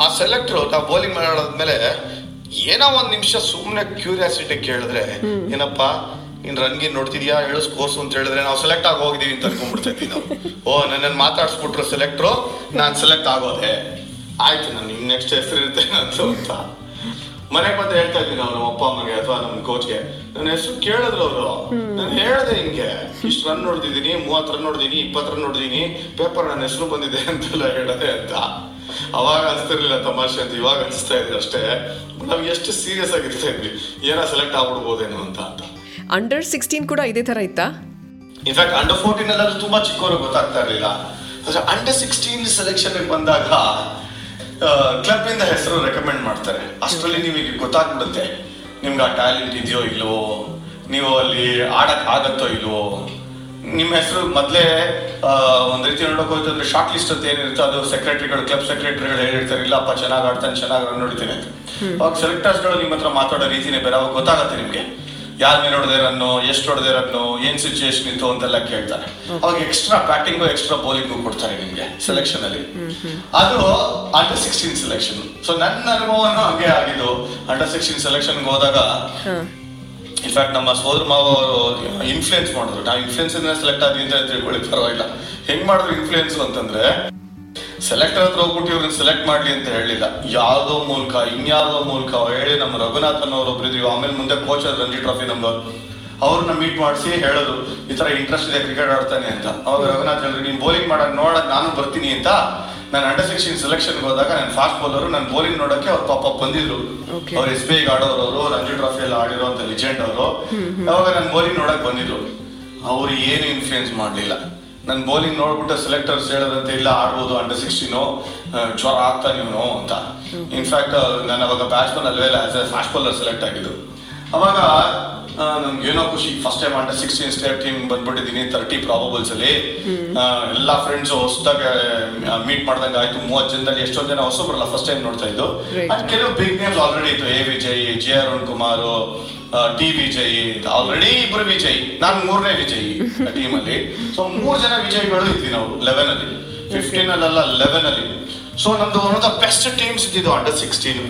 Speaker 2: ಆ ಸೆಲೆಕ್ಟ್ರು ತಾ ಬೌಲಿಂಗ್ ಮಾಡಾದ್ಮೇಲೆ ಏನೋ ಒಂದ್ ನಿಮಿಷ ಸುಮ್ಮನೆ ಕ್ಯೂರಿಯಾಸಿಟಿ ಕೇಳಿದ್ರೆ ಏನಪ್ಪ ಇನ್ ರನ್ಗಿನ್ ನೋಡ್ತಿದ್ಯಾ ಹೇಳು ಸ್ಕೋರ್ಸ್ ಅಂತ ಹೇಳಿದ್ರೆ ನಾವು ಸೆಲೆಕ್ಟ್ ಆಗಿ ಹೋಗಿದೀವಿ ಅಂತ ಅನ್ಕೊಂಡ್ಬಿಡ್ತೈತಿ ನಾವು. ಓ ನನ್ನನ್ನು ಮಾತಾಡ್ಸ್ಬಿಟ್ರು ಸೆಲೆಕ್ಟ್ರು ನಾನ್ ಸೆಲೆಕ್ಟ್ ಆಗೋದೆ. ಆಯ್ತು ನಾನು ನಿಮ್ ನೆಕ್ಸ್ಟ್ ಹೆಸರು ಇರುತ್ತೆ ಅಂತ ಅಂತ. ಮನೆಗೆ ಬಂದು ಹೇಳ್ತಾ ಇದ್ದೀನಿ ಅವ್ರ ಅಪ್ಪ ಅಮ್ಮಗೆ ಅಥವಾ ನಮ್ಮ ಕೋಚ್ಗೆ ನನ್ನ ಹೆಸರು ಕೇಳಿದ್ರು ಅವರು. ನಾನು ಹೇಳ್ದೆ ಹಿಂಗೆ ಇಷ್ಟು ರನ್ ನೋಡ್ತಿದ್ದೀನಿ ಮೂವತ್ತು ರನ್ ನೋಡಿದೀನಿ ಇಪ್ಪತ್ತು ರನ್ ನೋಡಿದೀನಿ ಪೇಪರ್ ನನ್ನ ಹೆಸರು ಬಂದಿದೆ ಅಂತೆಲ್ಲ ಹೇಳದೆ ಅಂತ. ಅವಾಗ ಅನಿಸ್ತಿರ್ಲಿಲ್ಲ ತಮಾಷೆ ಅಂತ ಇವಾಗ ಅನಿಸ್ತಾ ಇದ್ರು ಅಷ್ಟೇ. ನಾವ್ ಎಷ್ಟು ಸೀರಿಯಸ್ ಆಗಿರ್ತಾ ಇದ್ವಿ ಏನೋ ಸೆಲೆಕ್ಟ್ ಆಗ್ಬಿಡ್ಬೋದೇನೋ ಅಂತ ಅಂತ.
Speaker 1: ಅಂಡರ್ ಸಿಕ್ಸ್ಟೀನ್ ಕೂಡ ಇದೇ ತರ ಇತ್ತಾ?
Speaker 2: ಇನ್ಫ್ಯಾಕ್ಟ್ ಅಂಡರ್ ಫೋರ್ಟೀನ್ ಎಲ್ಲ ತುಂಬಾ ಚಿಕ್ಕವರು ಗೊತ್ತಾಗ್ತಾ ಇರಲಿಲ್ಲ. ಅಂಡರ್ ಸಿಕ್ಸ್ಟೀನ್ ಸೆಲೆಕ್ಷನ್ ಬಂದಾಗ ಕ್ಲಬ್ ಇಂದ ಹೆಸರು ರೆಕಮೆಂಡ್ ಮಾಡ್ತಾರೆ. ಅಷ್ಟರಲ್ಲಿ ನಿಮಗೆ ಗೊತ್ತಾಗ್ಬಿಡುತ್ತೆ. ನಿಮ್ಗೆ ಆ ಟ್ಯಾಲೆಂಟ್ ಇದೆಯೋ ಇಲ್ವೋ ನೀವು ಅಲ್ಲಿ ಆಡಕ್ ಆಗತ್ತೋ ಇಲ್ವೋ. ನಿಮ್ಮ ಹೆಸರು ಮೊದಲೇ ಒಂದು ರೀತಿ ನೋಡಕ್ ಶಾರ್ಟ್ ಲಿಸ್ಟ್ ಅಂತ ಏನಿರುತ್ತೆ ಅದು ಸೆಕ್ರೆಟರಿಗಳು ಕ್ಲಬ್ ಸೆಕ್ರೆಟರಿಗಳು ಹೇಳಿರ್ತಾರೆ ಇಲ್ಲಪ್ಪ ಚೆನ್ನಾಗಿ ಆಡ್ತಾನೆ ಚೆನ್ನಾಗಿ ನೋಡ್ತೀನಿ ಅವಾಗ ಸೆಲೆಕ್ಟರ್ಸ್ಗಳು ನಿಮ್ಮ ಹತ್ರ ಮಾತಾಡೋ ರೀತಿನೇ ಬೇರೆ ಅವಾಗ ಗೊತ್ತಾಗುತ್ತೆ ನಿಮ್ಗೆ. ಯಾರ ಮೇಲೆ ಹೊಡೆದೇ ರನ್ನು ಎಷ್ಟು ಹೊಡೆದೇ ರನ್ನು ಏನ್ ಸಿಚುಯೇಷನ್ ಇತ್ತು ಅಂತೆಲ್ಲ ಕೇಳ್ತಾರೆ. ಅವಾಗ ಎಕ್ಸ್ಟ್ರಾ ಬ್ಯಾಟಿಂಗ್ ಎಕ್ಸ್ಟ್ರಾ ಬೌಲಿಂಗ್ ಕೊಡ್ತಾರೆ ನಿಮ್ಗೆ ಸೆಲೆಕ್ಷನ್ ಅಲ್ಲಿ. ಅದು ಅಂಡರ್ ಸಿಕ್ಸ್ಟೀನ್ ಸೆಲೆಕ್ಷನ್ ಸೊ ನನ್ನ ಅನುಭವನು ಹಂಗೆ ಆಗಿದ್ದು. ಅಂಡರ್ ಸಿಕ್ಸ್ಟೀನ್ ಸೆಲೆಕ್ಷನ್ ಹೋದಾಗ ಇನ್ಫ್ಯಾಕ್ಟ್ ನಮ್ಮ ಸೋದರ ಮಾವ ಅವರು ಇನ್ಫ್ಲೂಯೆನ್ಸ್ ಮಾಡಿದ್ರು. ನಾವು ಇನ್ಫ್ಲೂಯೆನ್ಸ್ ಸೆಲೆಕ್ಟ್ ಅಂತ ತಿಳ್ಕೊಳ್ಳಿ ಪರವಾಗಿಲ್ಲ. ಹೆಂಗ್ ಮಾಡಿದ್ರು ಇನ್ಫ್ಲುಯೆನ್ಸ್ ಅಂತಂದ್ರೆ ಸೆಲೆಕ್ಟರ್ ಹತ್ರ ಹೋಗ್ಬಿಟ್ಟು ಇವ್ರನ್ನ ಸೆಲೆಕ್ಟ್ ಮಾಡ್ಲಿ ಅಂತ ಹೇಳಿಲ್ಲ ಯಾವ್ದೋ ಮೂಲಕ ಇನ್ಯಾವುದೋ ಮೂಲಕ ಹೇಳಿ ನಮ್ಮ ರಘುನಾಥನ್ ಅವ್ರು ಒಬ್ರು ಇದ್ವಿ ಆಮೇಲೆ ಮುಂದೆ ಕೋಚ್ ರಂಜಿ ಟ್ರೋಫಿ ನಂಬರ್ ಅವ್ರನ್ನ ಮೀಟ್ ಮಾಡಿಸಿ ಹೇಳೋದು ಈ ತರ ಇಂಟ್ರೆಸ್ಟ್ ಇದೆ ಕ್ರಿಕೆಟ್ ಆಡ್ತಾನೆ ಅಂತ. ಅವಾಗ ರಘುನಾಥ್ ಹೇಳಿದ್ರು ನೀನ್ ಬೌಲಿಂಗ್ ಮಾಡಕ್ ನೋಡಕ್ ನಾನು ಬರ್ತೀನಿ ಅಂತ ನಾನು ಅಂಡರ್ ಸಿಕ್ಸ್ಟೀನ್ ಸೆಲೆಕ್ಷನ್ ಹೋದಾಗ ನನ್ನ ಫಾಸ್ಟ್ ಬೌಲರ್ ನಾನು ಬೌಲಿಂಗ್ ನೋಡಕ್ಕೆ ಅವ್ರು ಪಾಪ ಬಂದಿದ್ರು. ಅವ್ರ ಎಸ್ ಬಿ ಐ ಆಡೋರು ಅವರು ರಂಜಿ ಟ್ರಾಫಿ ಎಲ್ಲ ಅಂತ ಲಿಜೆಂಡ್ ಅವರು. ಅವಾಗ ನಾನು ಬೌಲಿಂಗ್ ನೋಡಕ್ ಬಂದಿದ್ರು. ಅವ್ರು ಏನು ಇನ್ಫ್ಲೂಯೆನ್ಸ್ ಮಾಡಲಿಲ್ಲ. ನನ್ನ ಬೌಲಿಂಗ್ ನೋಡ್ಬಿಟ್ಟು ಸೆಲೆಕ್ಟರ್ಸ್ ಹೇಳೋದಂತೆ ಇಲ್ಲ ಆಡ್ಬೋದು ಅಂಡರ್ ಸಿಕ್ಸ್ಟೀನೋ ಜ್ವರ ಆಗ್ತಾ ಇವನು ಅಂತ. ಇನ್ಫ್ಯಾಕ್ಟ್ ನಾನು ಅವಾಗ ಬ್ಯಾಟ್ಸ್ಮನ್ ಅಲ್ವೇ as a fast bowler select ಆಗಿದ್ದು. ಅವಾಗ ಆ, ನಮ್ಗೆ ಏನೋ ಖುಷಿ. First time under sixteen state team ಬಂದ್ಬಿಟ್ಟಿದ್ದೀನಿ thirty probables ಅಲ್ಲಿ. ಎಲ್ಲ ಫ್ರೆಂಡ್ಸ್ ಹೊಸದಾಗ ಮೀಟ್ ಮಾಡ್ದಂಗೆ ಆಯ್ತು. ಮೂವತ್ತು ಜನದಲ್ಲಿ ಎಷ್ಟೊಂದು ಜನ ಹೊಸಬ್ರಲ್ಲ ಫಸ್ಟ್ ಟೈಮ್ ನೋಡ್ತಾ ಇದ್ದು. And ಕೆಲವು ಬಿಗ್ ನೇಮ್ಸ್ ಆಲ್ರೆಡಿ ಇತ್ತು. A Vijay J Arun Kumar T Vijay already ಇಬ್ಬರು ವಿಜಯ್. ನಾನು ಮೂರನೇ ವಿಜಯ್ ಟೀಮ್ ಅಲ್ಲಿ. ಸೊ ಮೂರು ಜನ ವಿಜಯ್ಗಳು ಇದ್ವಿ ನಾವು ಲೆವೆನ್ ಅಲ್ಲಿ. ಫಿಫ್ಟೀನ್ ಅಲ್ಲ ಲೆವೆನ್ ಅಲ್ಲಿ. ಸೊ ನಮ್ದು one of the best teams ಇದ್ದಿದ್ದು ಅಂಡರ್ ಸಿಕ್ಸ್ಟೀನ್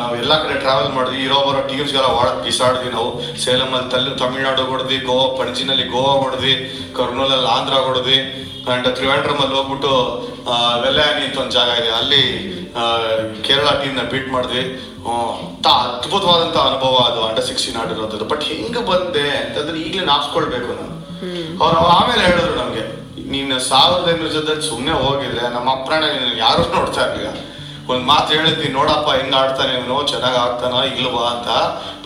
Speaker 2: ನಾವು ಎಲ್ಲಾ ಕಡೆ ಟ್ರಾವೆಲ್ ಮಾಡಿದ್ವಿ. ಇರೋ ಬರೋ ಟೀಮ್ಸ್ಗೆಲ್ಲ ವಾಡ ಬಿಸಾಡಿದ್ವಿ ನಾವು. ಸೇಲಮಲ್ಲಿ ಅಲ್ಲಿ ತಲ್ಲಿ ತಮಿಳ್ನಾಡು ಹೊಡೆದ್ವಿ ಗೋವಾ ಪಣಜಿನಲ್ಲಿ ಗೋವಾ ಹೊಡೆದ್ವಿ ಕರ್ನೂಲಲ್ಲಿ ಆಂಧ್ರ ಹೊಡೆದ್ವಿ ಆ್ಯಂಡ್ ತ್ರಿವೇಂಡ್ರಮಲ್ಲಿ ಹೋಗ್ಬಿಟ್ಟು ವೆಲ್ಲಾನಿ ಅಂತ ಒಂದು ಜಾಗ ಇದೆ. ಅಲ್ಲಿ ಕೇರಳ ಟೀಮ್ನ ನ ಬೀಟ್ ಮಾಡಿದ್ವಿ. ಅಂತ ಅದ್ಭುತವಾದಂತ ಅನುಭವ ಅದು ಅಂಡರ್ ಸಿಕ್ಸ್ಟೀನ್ ಆಡಿರೋದು. ಬಟ್ ಹೆಂಗೆ ಬಂದೆ ಅಂತಂದ್ರೆ ಈಗಲೇ ನಾಪ್ಸ್ಕೊಳ್ಬೇಕು ನಾನು. ಅವ್ರು ಆಮೇಲೆ ಹೇಳಿದ್ರು ನಮಗೆ ನೀನು ಸಾವಿರದ ಐನೂರು ಜೊತೆ ಸುಮ್ಮನೆ ಹೋಗಿದ್ರೆ ನಮ್ಮ ಅಪ್ರಾಣ ಯಾರು ನೋಡ್ತಾ ಇರ್ಲಿಲ್ಲ. ಒಂದ್ ಮಾತು ಹೇಳಿದ್ವಿ ನೋಡಪ್ಪ ಹೆಂಗ್ ಆಡ್ತಾನೆ ಇವನು ಚೆನ್ನಾಗ್ ಆಗ್ತಾನ ಇಲ್ವಾ ಅಂತ.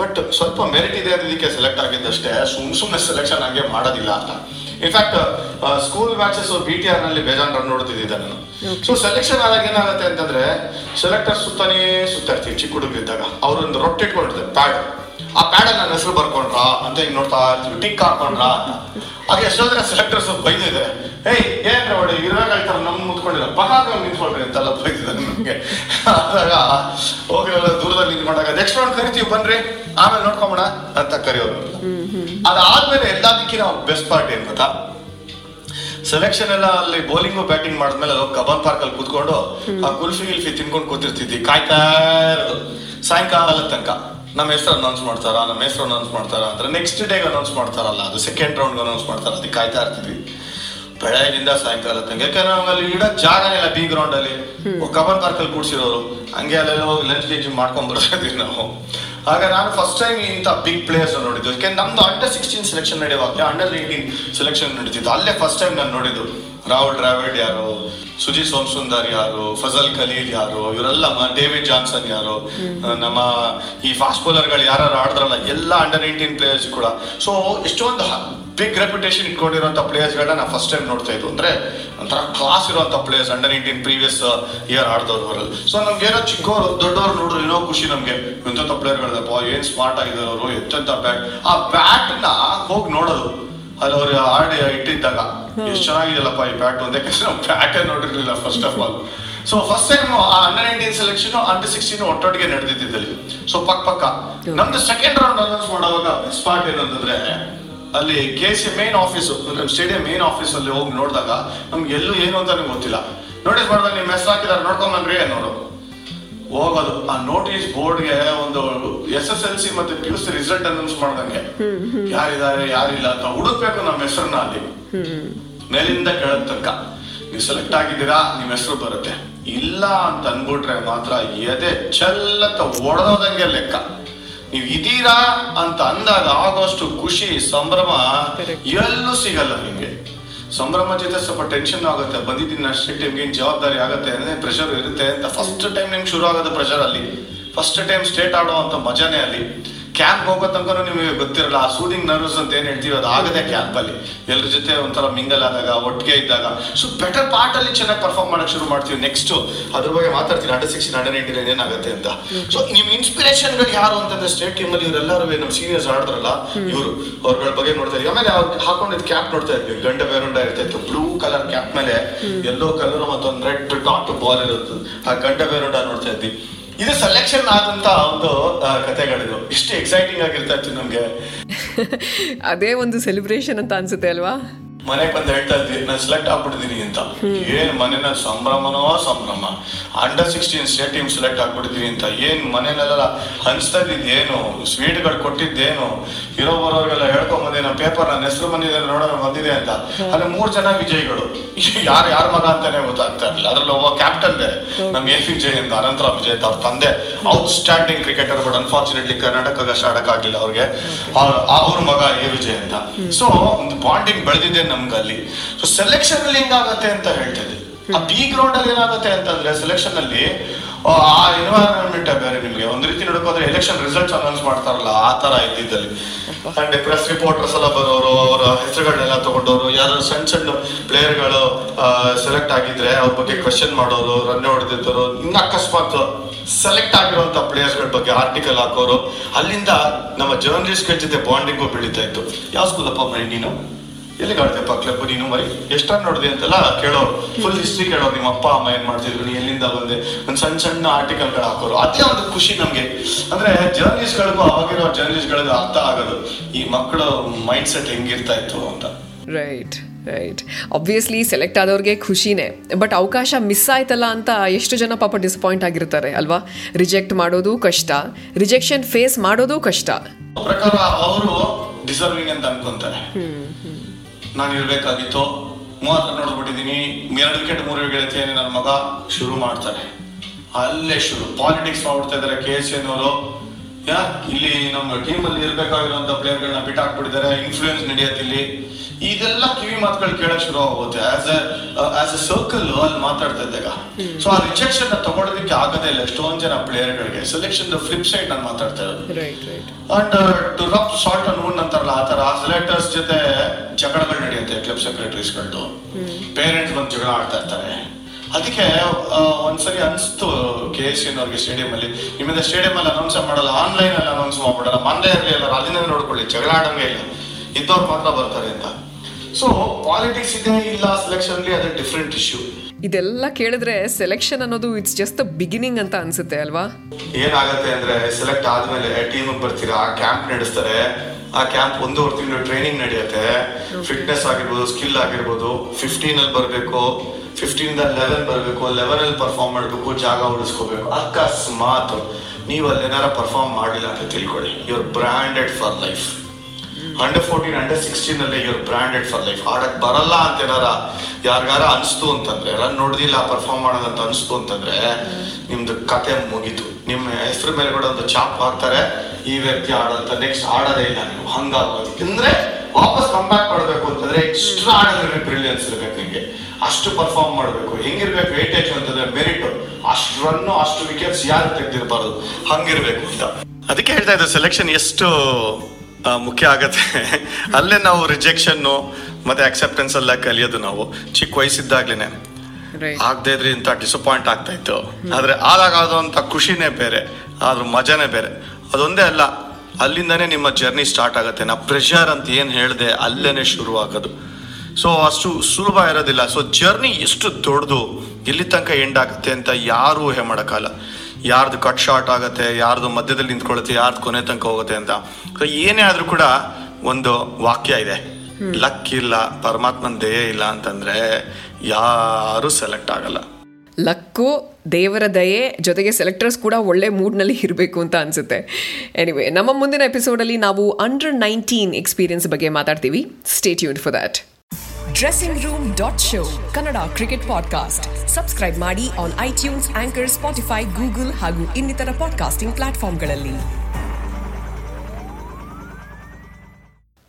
Speaker 2: ಬಟ್ ಸ್ವಲ್ಪ ಮೆರಿಟ್ ಇದೆ ಅದಕ್ಕೆ ಸೆಲೆಕ್ಟ್ ಆಗಿದ್ದಷ್ಟೇ. ಸುಮ್ ಸುಮ್ನೆ ಸೆಲೆಕ್ಷನ್ ಹಂಗೆ ಮಾಡೋದಿಲ್ಲ ಅಂತ. In fact school matches B T ಆರ್ನಲ್ಲಿ ಬೇಜಾನ್ ರನ್ ನೋಡ್ತಿದ್ದೆ ನಾನು. ಸೊ ಸೆಲೆಕ್ಷನ್ ಆದಾಗ ಏನಾಗುತ್ತೆ ಅಂತಂದ್ರೆ ಸೆಲೆಕ್ಟರ್ ಸುತ್ತಾನೇ ಸುತ್ತಾಡ್ತೀವಿ ಚಿಕ್ಕ ಹುಡುಗರಿದ್ದಾಗ ಅವ್ರೊಂದು ರೊಟ್ಟಿ ಇಟ್ಕೊಂಡಿರ್ತಾರೆ ಪ್ಯಾಡ್ ಆ ಪ್ಯಾಡ್ ನನ್ನ ಹೆಸರು ಬರ್ಕೊಂಡ್ರ ಅಂತ ಹಿಂಗ್ ನೋಡ್ತಾ ಇರ್ತೀವಿ. ಟಿಕ್ ಹಾಕೊಂಡ್ರ? ಆಗ ಎಷ್ಟೋ ಜನ ಸೆಲೆಕ್ಟರ್ಸ್ ಬೈದಿದೆ ಏಯ್ ಏನ್ರ ಇರೋ ಹೇಳ್ತಾರೆ ನಮ್ ಮುತ್ಕೊಂಡಿಲ್ಲ ಪಕ್ಕ ನಿಂತ್ಕೊಳ್ರಿ ಅಂತೆಲ್ಲ ಬೈದಿದ್ದಾರೆ ನಮ್ಗೆ ಆದಾಗ ಹೋಗಿರಲ್ಲ ದೂರದಲ್ಲಿ ನಿಂತ್ಕೊಂಡಾಗ ನೆಕ್ಸ್ಟ್ ರೌಂಡ್ ಕರಿತೀವಿ, ಬನ್ರಿ. ಆಮೇಲೆ ನೋಡ್ಕೊಂಬೋಣ ಅಂತ ಕರೆಯೋರು. ಅದಾದ್ಮೇಲೆ ಎಲ್ಲದಕ್ಕಿಂತ ಬೆಸ್ಟ್ ಪಾರ್ಟ್ ಏನ್ ಗೊತ್ತಾ? ಸೆಲೆಕ್ಷನ್ ಎಲ್ಲ ಅಲ್ಲಿ ಬೌಲಿಂಗ್ ಬ್ಯಾಟಿಂಗ್ ಮಾಡಿದ್ಮೇಲೆ ಕಬನ್ ಪಾರ್ಕ್ ಅಲ್ಲಿ ಕೂತ್ಕೊಂಡು, ಆ ಕುಲ್ಫಿ ಗಿಲ್ಫಿ ತಿನ್ಕೊಂಡು ಕೂತಿರ್ತಿದ್ವಿ. ಕಾಯ್ತಾ ಇರೋದು. ತನಕ. ನಮ್ಮ ಹೆಸರು ಅನೌನ್ಸ್ ಮಾಡ್ತಾರ? ನಮ್ಮ ಹೆಸರು ಅನೌನ್ಸ್ ಮಾಡ್ತಾರ ಅಂದ್ರೆ ನೆಕ್ಸ್ಟ್ ಡೇಗೆ ಅನೌನ್ಸ್ ಮಾಡ್ತಾರಲ್ಲ ಅದು ಸೆಕೆಂಡ್ ರೌಂಡ್ ಅನೌನ್ಸ್ ಮಾಡ್ತಾರ. ಅದಕ್ಕೆ ಕಾಯ್ತಾ ಇರ್ತೀವಿ. ಬೆಳಗಿನಿಂದ ಸಾಯಂಕಾಲ ತನಕ. ಯಾಕಂದ್ರೆ ಅಲ್ಲಿ ಇಡಕ್ ಜಾಗನೇ ಇಲ್ಲ ಬಿ ಗ್ರೌಂಡ್ ಅಲ್ಲಿ. ಕಬನ್ ಪಾರ್ಕ್ ಅಲ್ಲಿ ಕೂಡ್ಸಿರೋರು ಹಂಗೆ ಅಲ್ಲೆಲ್ಲ ಹೋಗಿ ಲಂಚ್ ಗಿಂಚ್ ಮಾಡ್ಕೊಂಡ್ ಬರ್ತಾ ನಾವು. ಆಗ ನಾನು ಫಸ್ಟ್ ಟೈಮ್ ಇಂಥ ಬಿಗ್ ಪ್ಲೇಯರ್ಸ್ ನೋಡಿದ್ದು. ಯಾಕೆ ನಮ್ದು ಅಂಡರ್ ಸಿಕ್ಸ್ಟೀನ್ ಸೆಲೆಕ್ಷನ್ ನಡೆಯುವಾಗ ಅಂಡರ್ ಏಯ್ಟೀನ್ ಸೆಲೆಕ್ಷನ್ ನಡೀತಿದ್ದು ಅಲ್ಲೇ ಫಸ್ಟ್ ಟೈಮ್ ನಾನು ನೋಡಿದ್ದು. ರಾಹುಲ್ ಡ್ರಾವಿಡ್ ಯಾರು ಸುಜಿ ಸೋಮಸುಂದರ್ ಯಾರು ಫಜಲ್ ಖಲೀಲ್ ಯಾರು ಇವರೆಲ್ಲ ಡೇವಿಡ್ ಜಾನ್ಸನ್ ಯಾರು ನಮ್ಮ ಈ ಫಾಸ್ಟ್ ಬೌಲರ್ಗಳು ಯಾರು ಆಡಿದ್ರಲ್ಲ ಎಲ್ಲ ಅಂಡರ್ ಏಯ್ಟೀನ್ ಪ್ಲೇಯರ್ಸ್ ಕೂಡ. ಸೊ ಎಷ್ಟೊಂದು ಬಿಗ್ ರೆಪ್ಯುಟೇಷನ್ ಇಟ್ಕೊಂಡಿರುವಂತ ಪ್ಲೇಯರ್ಸ್ಗಳನ್ನ ನಾವು ಫಸ್ಟ್ ಟೈಮ್ ನೋಡ್ತಾ ಇದ್ವು ಅಂದ್ರೆ ಒಂಥರ ಕ್ಲಾಸ್ ಇರುವಂತ players under eighteen previous year ಆಡ್ದವ್ರು ಅವರಲ್ಲಿ ಸೊ ನಮ್ಗೆ ಏನೋ ಚಿಕ್ಕವರು ದೊಡ್ಡವ್ರು ನೋಡ್ರು ಏನೋ ಖುಷಿ ನಮ್ಗೆ. ಎಂತೆಂಥ ಪ್ಲೇಯರ್ಗಳದಪ್ಪ ಏನ್ ಸ್ಮಾರ್ಟ್ ಆಗಿದ್ದಾರೆ ಅವರು ಎಂತೆಂಥ ಬ್ಯಾಟ್ ಆ ಬ್ಯಾಟ್ನ ಹೋಗಿ ನೋಡೋದು. ಅಲ್ಲಿ ಅವ್ರು ಆಡಿ ಇಟ್ಟಿದ್ದಾಗ ಎಷ್ಟು ಚೆನ್ನಾಗಿದೆಯಲ್ಲಪ್ಪ ಈ ಬ್ಯಾಟ್ ಅಂತ ಯಾಕಂದ್ರೆ ನಾವು ಬ್ಯಾಟೇ ನೋಡಿರ್ಲಿಲ್ಲ first of all so first time under nineteen selection under sixteen ಒಟ್ಟೊಟ್ಟಿಗೆ ನಡೆದಿದ್ದಲ್ಲಿ ಸೊ ಪಕ್ಕ ಪಕ್ಕ. ನಮ್ದು ಸೆಕೆಂಡ್ ರೌಂಡ್ ಅನೌನ್ಸ್ ಮಾಡುವಾಗ ಸ್ಪಾಟ್ ಏನಂತಂದ್ರೆ ಅಲ್ಲಿ ಕೆ ಸಿ ಮೇನ್ ಆಫೀಸು ನಮ್ಮ ಸ್ಟೇಡಿಯಂ ಮೇನ್ ಆಫೀಸ್ ಅಲ್ಲಿ ಹೋಗಿ ನೋಡಿದಾಗ ನಮ್ಗೆ ಎಲ್ಲೂ ಏನು ಅಂತ ಗೊತ್ತಿಲ್ಲ. ನೋಟಿಸ್ ಮಾಡಿದಾಗ ನಿಮ್ಮ ಹೆಸರು ಹಾಕಿದಾರೆ ನೋಡ್ಕೊಂಬನ್ರಿ ಅನ್ನೋರು. ಹೋಗೋದು, ಆ ನೋಟಿಸ್ ಬೋರ್ಡ್ಗೆ ಒಂದು ಎಸ್ ಎಸ್ ಎಲ್ ಸಿ ಮತ್ತೆ P U C result announce ಮಾಡ್ದಂಗೆ. ಯಾರಿದ್ದಾರೆ, ಯಾರಿಲ್ಲ ಅಂತ ಹುಡುಕ್ಬೇಕು ನಮ್ಮ ಹೆಸರನ್ನ ಅಲ್ಲಿ. ಮೇಲಿಂದ ಕೆಳಗ್ ತನಕ. ನೀವು ಸೆಲೆಕ್ಟ್ ಆಗಿದ್ದೀರಾ ನಿಮ್ಮ ಹೆಸರು ಬರುತ್ತೆ. ಇಲ್ಲ ಅಂತ ಅನ್ಬಿಟ್ರೆ ಮಾತ್ರ ಎದೆ ಚೆಲ್ಲತ್ತ ಒಡೆದೋದಂಗೆ ಲೆಕ್ಕ. ನೀವು ಇದೀರಾ ಅಂತ ಅಂದಾಗ ಆಗೋಷ್ಟು ಖುಷಿ ಸಂಭ್ರಮ. ಎಲ್ಲೂ ಸಿಗಲ್ಲ ನಿಮಗೆ. ಸಂಭ್ರಮ ಜೊತೆ ಸ್ವಲ್ಪ ಟೆನ್ಷನ್ ಆಗುತ್ತೆ. ಬಂದಿದ್ದೀನಿ ಅಷ್ಟೇ ಟೈಮ್ಗೆ ಏನ್ ಜವಾಬ್ದಾರಿ ಆಗುತ್ತೆ. ಅಂದ್ರೆ ಪ್ರೆಷರ್ ಇರುತ್ತೆ ಅಂತ ಫಸ್ಟ್ ಟೈಮ್ ನಿಮ್ಗೆ ಶುರು ಆಗೋದು ಪ್ರೆಷರ್ ಅಲ್ಲಿ. ಫಸ್ಟ್ ಟೈಮ್ ಸ್ಟೇಟ್ ಆಡೋ ಅಂತ ಮಜಾನೇ ಅಲ್ಲಿ. ಕ್ಯಾಂಪ್ ಹೋಗೋ ತನಕ ನಿಮಗೆ ಗೊತ್ತಿರಲ್ಲ, ಆ ಸೂಟಿಂಗ್ ನರ್ವಸ್ ಅಂತ ಏನ್ ಹೇಳ್ತೀವಿ, ಅದು ಆಗದೆ ಕ್ಯಾಂಪಲ್ಲಿ ಎಲ್ರ ಜೊತೆ ಒಂಥರ ಮಿಂಗಲ್ ಆದಾಗ, ಒಟ್ಟಿಗೆ ಇದ್ದಾಗ. ಸೊ ಬೆಟರ್ ಪಾರ್ಟ್ ಅಲ್ಲಿ ಚೆನ್ನಾಗಿ ಪರ್ಫಾರ್ಮ್ ಮಾಡಕ್ ಶುರು ಮಾಡ್ತೀವಿ. ನೆಕ್ಸ್ಟ್ ಅದ್ರ ಬಗ್ಗೆ ಮಾತಾಡ್ತೀನಿ. ಅಂಡರ್ ಸಿಕ್ಸ್ಟೀನ್ ಅಂಡರ್ ನೈನ್ಟೀನ್ ಏನಾಗುತ್ತೆ ಅಂತ. ಸೊ ನಿಮ್ ಇನ್ಸ್ಪಿರೇಷನ್ಗಳು ಯಾರು ಅಂತಂದ್ರೆ ಸ್ಟೇಟ್ ಟೀಮ್ ಅಲ್ಲಿ ಇವರೆಲ್ಲರೂ ನಮ್ಮ ಸೀನಿಯರ್ಸ್ ಆಡಿದ್ರಲ್ಲ, ಇವರು. ಅವ್ರಗಳ ಬಗ್ಗೆ ನೋಡ್ತಾ ಇದ್ವಿ. ಆಮೇಲೆ ಅವ್ರು ಹಾಕೊಂಡಿದ್ ಕ್ಯಾಪ್ ನೋಡ್ತಾ ಇದ್ವಿ. ಗಂಡ ಬೇರುಂಡ ಇರ್ತಾ ಬ್ಲೂ ಕಲರ್ ಕ್ಯಾಪ್ ಮೇಲೆ ಯೆಲ್ಲೋ ಕಲರ್ ಮತ್ತೊಂದು ರೆಡ್ ಡಾಟ್ ಬಾಲ್ ಇರುತ್ತೆ ಆ ಗಂಡ ಬೇರುಂಡ ನೋಡ್ತಾ ಇದ್ವಿ. ಇದು ಸೆಲೆಕ್ಷನ್ ಆದಂತ ಒಂದು ಕಥೆಗಳಿದು. ಇಷ್ಟು ಎಕ್ಸೈಟಿಂಗ್ ಆಗಿರ್ತಾ ಇತ್ತು ನಮ್ಗೆ.
Speaker 1: ಅದೇ ಒಂದು ಸೆಲೆಬ್ರೇಷನ್ ಅಂತ ಅನ್ಸುತ್ತೆ ಅಲ್ವಾ?
Speaker 2: ಮನೆಗೆ ಬಂದು ಹೇಳ್ತಾ ಇದ್ವಿ ನಾನು ಸೆಲೆಕ್ಟ್ ಆಗ್ಬಿಟ್ಟಿದೀನಿ ಅಂತ. ಏನ್ ಮನೆನ ಸಂಭ್ರಮನೋ ಸಂಭ್ರಮ under sixteen state team select ಆಗ್ಬಿಟ್ಟಿದೀನಿ ಅಂತ. ಏನ್ ಮನೆಯಲ್ಲೆಲ್ಲ ಹಂಚ್ತಾ ಇದ್ದಿದ್ದು ಏನು ಸ್ವೀಟ್ಗಳು ಕೊಟ್ಟಿದ್ದೇನು? ಇರೋ ಬರೋರಿಗೆಲ್ಲ ಹೇಳ್ಕೊಂಡ್ ಬಂದೆ ನಮ್ಮ ಪೇಪರ್ ನನ್ನ ಹೆಸರು ಬಂದಿದೆ ನೋಡೋಣ ಬಂದಿದೆ ಅಂತ. ಅಲ್ಲಿ ಮೂರ್ ಜನ ವಿಜಯಿಗಳು. ಯಾರು ಯಾರ ಮಗ ಅಂತಾನೆ ಗೊತ್ತಾಗ್ತಾ ಇರಲಿಲ್ಲ. ಅದ್ರಲ್ಲಿ ಒಬ್ಬ ಕ್ಯಾಪ್ಟನ್ ಬೇರೆ. ನಮ್ ಎ ವಿಜಯ್ ಅಂತ ಅನಂತರ ವಿಜಯ್ ಅವ್ರ ತಂದೆ. Outstanding cricketer but unfortunately Karnataka ಅಷ್ಟು ಆಡಕ್ಕಾಗಿಲ್ಲ ಅವ್ರಿಗೆ. ಅವ್ರ ಮಗ ಎ ವಿಜಯ್ ಅಂತ. ಸೊ ಒಂದು ಬಾಂಡಿಂಗ್ ಬೆಳೆದಿದೆ ನಮ್ಗೆ ಅಲ್ಲಿ ಸೊ ಸೆಲೆಕ್ಷನ್ ಅಲ್ಲಿ ಹಿಂಗಾಗತ್ತೆ ಅಂತ ಹೇಳ್ತಿದ್ವಿ ಆ ಬಿ ಗ್ರೌಂಡ್ ಅಲ್ಲಿ ಏನಾಗುತ್ತೆ ಅಂತಂದ್ರೆ ಸೆಲೆಕ್ಷನ್ ಅಲ್ಲಿ, ಆ ಎನ್ವೈರನ್ಮೆಂಟ್ ಬೇರೆ ನಿಮ್ಗೆ. ಒಂದ್ ರೀತಿ ನೋಡಕೋದ್ರೆ ಎಲೆಕ್ಷನ್ ರಿಸಲ್ಟ್ಸ್ ಅನೌನ್ಸ್ ಮಾಡ್ತಾರಲ್ಲ, ಆ ತರ ಇದ್ದಿದ್ದಲ್ಲಿ. ಅಂಡ್ ಪ್ರೆಸ್ ರಿಪೋರ್ಟರ್ಸ್ ಎಲ್ಲ ಬರೋರು, ಅವರ ಹೆಸರುಗಳನ್ನೆಲ್ಲ ತಗೊಂಡವರು ಯಾರು ಸಣ್ಣ ಸಣ್ಣ ಪ್ಲೇಯರ್ಗಳು ಸೆಲೆಕ್ಟ್ ಆಗಿದ್ರೆ ಅವ್ರ ಬಗ್ಗೆ ಕ್ವೆಶನ್ ಮಾಡೋರು ರನ್ ಹೊಡೆದಿದ್ದವರು ಇನ್ನು ಅಕಸ್ಮಾತ್ ಸೆಲೆಕ್ಟ್ ಆಗಿರುವಂತ ಪ್ಲೇಯರ್ಸ್ಗಳ ಬಗ್ಗೆ ಆರ್ಟಿಕಲ್ ಹಾಕೋರು. ಅಲ್ಲಿಂದ ನಮ್ಮ ಜರ್ನಲಿಸ್ಟ್ಗಳ ಜೊತೆ ಬಾಂಡಿಂಗು ಬೆಳೀತಾ ಇತ್ತು. ಯಾವ ಸ್ಕೂಲ್ ಅಪ್ಪ ಮರಿ ನೀನು? ಎಲ್ಲಿಗೆ ಆಡ್ತೇಪ್ಪ ಕ್ಲಬ್ ನೀನು ಮರಿ? ಎಷ್ಟಾರು ನೋಡಿದೆ ಅಂತೆಲ್ಲ ಕೇಳೋರು. ಫುಲ್ ಹಿಸ್ಟ್ರಿ ಕೇಳೋರು. ನಿಮ್ಮ ಅಪ್ಪ ಅಮ್ಮ ಏನ್ ಮಾಡ್ತಿದ್ರು? ನೀ ಎಲ್ಲಿಂದ ಬಂದೆ? ಒಂದು ಸಣ್ಣ ಸಣ್ಣ ಆರ್ಟಿಕಲ್ಗಳು ಹಾಕೋರು. ಅದೇ ಒಂದು ಖುಷಿ ನಮ್ಗೆ. ಅಂದ್ರೆ ಜರ್ನಲಿಸ್ಟ್ಗಳಿಗೂ ಅವಾಗಿರೋ ಜರ್ನಲಿಸ್ಟ್ ಗಳಿಗೂ ಅರ್ಥ ಆಗೋದು. ಈ ಮಕ್ಕಳ ಮೈಂಡ್ ಸೆಟ್ ಹೆಂಗಿರ್ತಾ ಇತ್ತು ಅಂತ.
Speaker 1: ರೈಟ್ ರೈಟ್ ಆಬ್ವಿಯಸ್ಲಿ ಸೆಲೆಕ್ಟ್ ಆದವ್ರಿಗೆ ಖುಷಿನೇ. ಬಟ್ ಅವಕಾಶ ಮಿಸ್ ಆಯ್ತಲ್ಲ ಅಂತ ಎಷ್ಟು ಜನ ಪಾಪ ಡಿಸಪಾಯಿಂಟ್ ಆಗಿರ್ತಾರೆ ಅಲ್ವಾ? ರಿಜೆಕ್ಟ್ ಮಾಡೋದು ಕಷ್ಟ. ರಿಜೆಕ್ಷನ್ ಫೇಸ್ ಮಾಡೋದು ಕಷ್ಟ.
Speaker 2: ಪ್ರಕಾರ ಅವರು ಡಿಸರ್ವಿಂಗ್ ಅಂತ ಅನ್ಕೊಂತಾರೆ. ನಾನು ಇರಬೇಕಾಗಿತ್ತು ಮೂವತ್ತು ರನ್ ನೋಡ್ಬಿಟ್ಟಿದೀನಿ ಎರಡು ವಿಕೆಟ್, ಮೂರು ವಿಕೆಟ್ ನನ್ನ ಮಗ. ಶುರು ಮಾಡ್ತಾರೆ. ಅಲ್ಲೇ ಶುರು. ಪಾಲಿಟಿಕ್ಸ್ ಮಾಡ್ಬಿಡ್ತಾ ಇದ್ದಾರೆ ಕೆ ಎಸ್ ಎನ್ನವರು ಯಾ ಇಲ್ಲಿ ನಮ್ಮ ಟೀಮ್ ಅಲ್ಲಿ ಇರ್ಬೇಕಾಗಿರುವಂತ ಪ್ಲೇಯರ್ಗಳನ್ನ ಬಿಟ್ ಹಾಕ್ಬಿಟ್ಟಿದ್ದಾರೆ ಇನ್ಫ್ಲೂಯೆನ್ಸ್ ನಡೆಯುತ್ತೆ ಇಲ್ಲಿ. ಇದೆಲ್ಲ ಕಿವಿ ಮಾತುಗಳು ಕೇಳಕ್ ಶುರು ಆಗುತ್ತೆ ಆಸ್ ಆಸ್ ಎ ಸರ್ಕಲ್ ಅಲ್ಲಿ ಮಾತಾಡ್ತಾ ಇದ್ದಾಗ. ಸೊ ಆ ರಿಜೆಕ್ಷನ್ ತಗೊಳ್ಳೋದಕ್ಕೆ ಆಗದೇ ಇಲ್ಲ. ಎಷ್ಟೊಂದ್ ಜನ ಪ್ಲೇಯರ್ಗಳಿಗೆ ಸೆಲೆಕ್ಷನ್ ಫ್ಲಿಪ್ ಸೈಡ್ ನಾನು ಮಾತಾಡ್ತಾ ಇರೋದು. And to rub salt on wound ಅಂತಾರಲ್ಲ ಆ ತರ ಸೆಲೆಕ್ಟರ್ಸ್ ಜೊತೆ ಜಗಳಗಳು ನಡೆಯುತ್ತೆ ಕ್ಲಬ್ ಸೆಕ್ರೆಟರೀಸ್ಗಳದ್ದು ಪೇರೆಂಟ್ಸ್ ಬಂದು ಜಗಳ ಆಡ್ತಾ ಇರ್ತಾರೆ. ಅದಕ್ಕೆ ಒಂದ್ಸರಿ ಅನ್ಸ್ತು, ಕೆ ಎಸ್ ಅವ್ರಿಗೆ ಸ್ಟೇಡಿಯಂ ಅಲ್ಲಿ. ನಿಮ್ಮಿಂದ ಸ್ಟೇಡಿಯಂ ಅಲ್ಲಿ ಅನೌನ್ಸ್ ಮಾಡಲ್ಲ ಆನ್ಲೈನ್ ಅಲ್ಲಿ ಅನೌನ್ಸ್ ಮಾಡ್ಬಿಡಲ್ಲ ಮಂದೇ ಇರಲಿ ಎಲ್ಲ ಅಲ್ಲಿಂದ ನೋಡ್ಕೊಳ್ಳಿ, ಜಗಳ ಆಡಂಗೆ ಇಲ್ಲ. ಇದ್ದವ್ರು ಮಾತ್ರ ಬರ್ತಾರೆ ಅಂತ. ಸೊ ಪಾಲಿಟಿಕ್ಸ್ ಇದೆ ಇಲ್ಲ ಸೆಲೆಕ್ಷನ್ ಅದು ಡಿಫ್ರೆಂಟ್ ಇಶ್ಯೂ
Speaker 1: ಇದೆಲ್ಲ ಕೇಳಿದ್ರೆ ಸೆಲೆಕ್ಷನ್ ಅನ್ನೋದು ಇಟ್ಸ್ ಜಸ್ಟ್ ದ ಬಿಗಿನಿಂಗ್ ಅಂತ ಅನ್ಸುತ್ತೆ ಅಲ್ವಾ?
Speaker 2: ಏನಾಗುತ್ತೆ ಅಂದ್ರೆ ಸೆಲೆಕ್ಟ್ ಆದ್ಮೇಲೆ ಟೀಮ್ ಬರ್ತೀರಾ ಕ್ಯಾಂಪ್ ನಡೆಸ್ತಾರೆ ಆ ಕ್ಯಾಂಪ್ ಒಂದೂವರೆ ತಿಂಗಳು ಟ್ರೈನಿಂಗ್ ನಡೆಯುತ್ತೆ ಫಿಟ್ನೆಸ್ ಆಗಿರ್ಬೋದು ಸ್ಕಿಲ್ ಆಗಿರ್ಬೋದು ಫಿಫ್ಟೀನ್ ಅಲ್ಲಿ ಬರಬೇಕು ಫಿಫ್ಟೀನ್ ಲೆವೆನ್ ಬರಬೇಕು ಲೆವೆನ್ ಅಲ್ಲಿ ಪರ್ಫಾರ್ಮ್ ಮಾಡಬೇಕು ಜಾಗ ಉಳಿಸ್ಕೋಬೇಕು ಅಕಸ್ಮಾತ್ ನೀವು ಅಲ್ಲಿ ಏನಾರ ಪರ್ಫಾರ್ಮ್ ಮಾಡಿಲ್ಲ ಅಂತ ತಿಳ್ಕೊಳ್ಳಿ. Your branded for life under fourteen under sixteen ಅಲ್ಲಿ ಇವ್ರು ಬ್ರಾಂಡೆಡ್ ಫಾರ್ ಲೈಫ್ ಆಡಕ್ ಬರಲ್ಲ ಅಂತ ಏನಾರ ಯಾರಿಗಾರ ಅನಿಸ್ತು ಅಂತಂದ್ರೆ ರನ್ ನೋಡಿದಿಲ್ಲ ಪರ್ಫಾರ್ಮ್ ಮಾಡೋದಂತ ಅನಿಸ್ತು ಅಂತಂದ್ರೆ, ನಿಮ್ದು ಕತೆ ಮುಗೀತು. ನಿಮ್ಮ ಹೆಸರು ಮೇಲೆ ಕೂಡ ಒಂದು ಚಾಪ್ ಹಾಕ್ತಾರೆ, ಈ ವ್ಯಕ್ತಿ ಆಡೋಂತ ನೆಕ್ಸ್ಟ್ ಆಡೋದೇ ಇಲ್ಲ ನೀವು ಹಂಗಾಗೋದು ಅಂದ್ರೆ ವಾಪಸ್ ಕಂಬ್ಯಾಕ್ ಮಾಡಬೇಕು ಅಂತಂದ್ರೆ ಎಕ್ಸ್ಟ್ರಾ ಆಡೋದ್ರಲ್ಲಿ ಬ್ರಿಲಿಯನ್ಸ್ ಇರ್ಬೇಕು ನಿಮಗೆ. ಅಷ್ಟು ಪರ್ಫಾರ್ಮ್ ಮಾಡಬೇಕು. ಹೆಂಗಿರ್ಬೇಕು ವೇಟೇಜ್ ಅಂತಂದ್ರೆ ಮೆರಿಟ್ ಅಷ್ಟು ರನ್ನು ಅಷ್ಟು ವಿಕೆಟ್ಸ್ ಯಾರು ತೆಗ್ದಿರ್ಬಾರ್ದು. ಹಂಗಿರ್ಬೇಕು ಅಂತ. ಅದಕ್ಕೆ ಹೇಳ್ತಾ ಇದ್ದೆ ಸೆಲೆಕ್ಷನ್ ಎಷ್ಟು ಮುಖ್ಯ ಆಗತ್ತೆ. ಅಲ್ಲೇ ನಾವು ರಿಜೆಕ್ಷನ್ನು ಮತ್ತೆ ಅಕ್ಸೆಪ್ಟೆನ್ಸ್ ಎಲ್ಲ ಕಲಿಯೋದು ನಾವು. ಚಿಕ್ಕ
Speaker 1: ವಯಸ್ಸಿದ್ದಾಗ್ಲೇ
Speaker 2: ಆಗದೆ ಇದ್ರೆ ಇಂಥ ಡಿಸಪಾಯಿಂಟ್ ಆಗ್ತಾ ಇತ್ತು. ಆದ್ರೆ ಆದಾಗಾದಂಥ ಖುಷಿನೇ ಬೇರೆ ಅದ್ರ ಮಜಾನೇ ಬೇರೆ. ಅದೊಂದೇ ಅಲ್ಲ ಅಲ್ಲಿಂದನೇ ನಿಮ್ಮ ಜರ್ನಿ ಸ್ಟಾರ್ಟ್ ಆಗುತ್ತೆ. ನಾ ಪ್ರೆಷರ್ ಅಂತ ಏನು ಹೇಳಿದೆ ಅಲ್ಲೇ ಶುರು ಆಗೋದು. ಸೊ ಅಷ್ಟು ಸುಲಭ ಇರೋದಿಲ್ಲ. ಸೊ ಜರ್ನಿ ಎಷ್ಟು ದೊಡ್ಡದು ಎಲ್ಲಿ ತನಕ ಎಂಡ್ ಆಗುತ್ತೆ ಅಂತ ಯಾರೂ ಊಹೆ ಮಾಡೋಕ್ಕಲ್ಲ ಯಾರ್ದು ಕಟ್ ಶಾರ್ಟ್ ಆಗುತ್ತೆ ಯಾರ್ದು ಮಧ್ಯದಲ್ಲಿ ನಿಂತ್ಕೊಳ್ಳುತ್ತೆ ಯಾರ್ದು ಕೊನೆ ತನಕ ಹೋಗುತ್ತೆ ಅಂತ. ಸೊ ಏನೇ ಆದ್ರೂ ಕೂಡ ಒಂದು ವಾಕ್ಯ ಇದೆ. ಲಕ್ ಇಲ್ಲ ಪರಮಾತ್ಮನ ದಯೆ ಇಲ್ಲ ಅಂತಂದ್ರೆ ಯಾರು ಸೆಲೆಕ್ಟ್ ಆಗಲ್ಲ.
Speaker 1: ಲಕ್ಕು ದೇವರ ದಯೆ ಜೊತೆಗೆ ಸೆಲೆಕ್ಟರ್ಸ್ ಕೂಡ ಒಳ್ಳೆ ಮೂಡ್ನಲ್ಲಿ ಇರಬೇಕು ಅಂತ ಅನಿಸುತ್ತೆ. ಎನಿವೆ ನಮ್ಮ ಮುಂದಿನ ಎಪಿಸೋಡಲ್ಲಿ ನಾವು ಅಂಡರ್ ನೈನ್ಟೀನ್ ಎಕ್ಸ್ಪೀರಿಯನ್ಸ್ ಬಗ್ಗೆ ಮಾತಾಡ್ತೀವಿ. Stay tuned for that dressing room dot show Kannada cricket podcast subscribe ಮಾಡಿ on iTunes Anchor Spotify Google ಹಾಗೂ ಇನ್ನಿತರ ಪಾಡ್ಕಾಸ್ಟಿಂಗ್ ಪ್ಲಾಟ್ಫಾರ್ಮ್ಗಳಲ್ಲಿ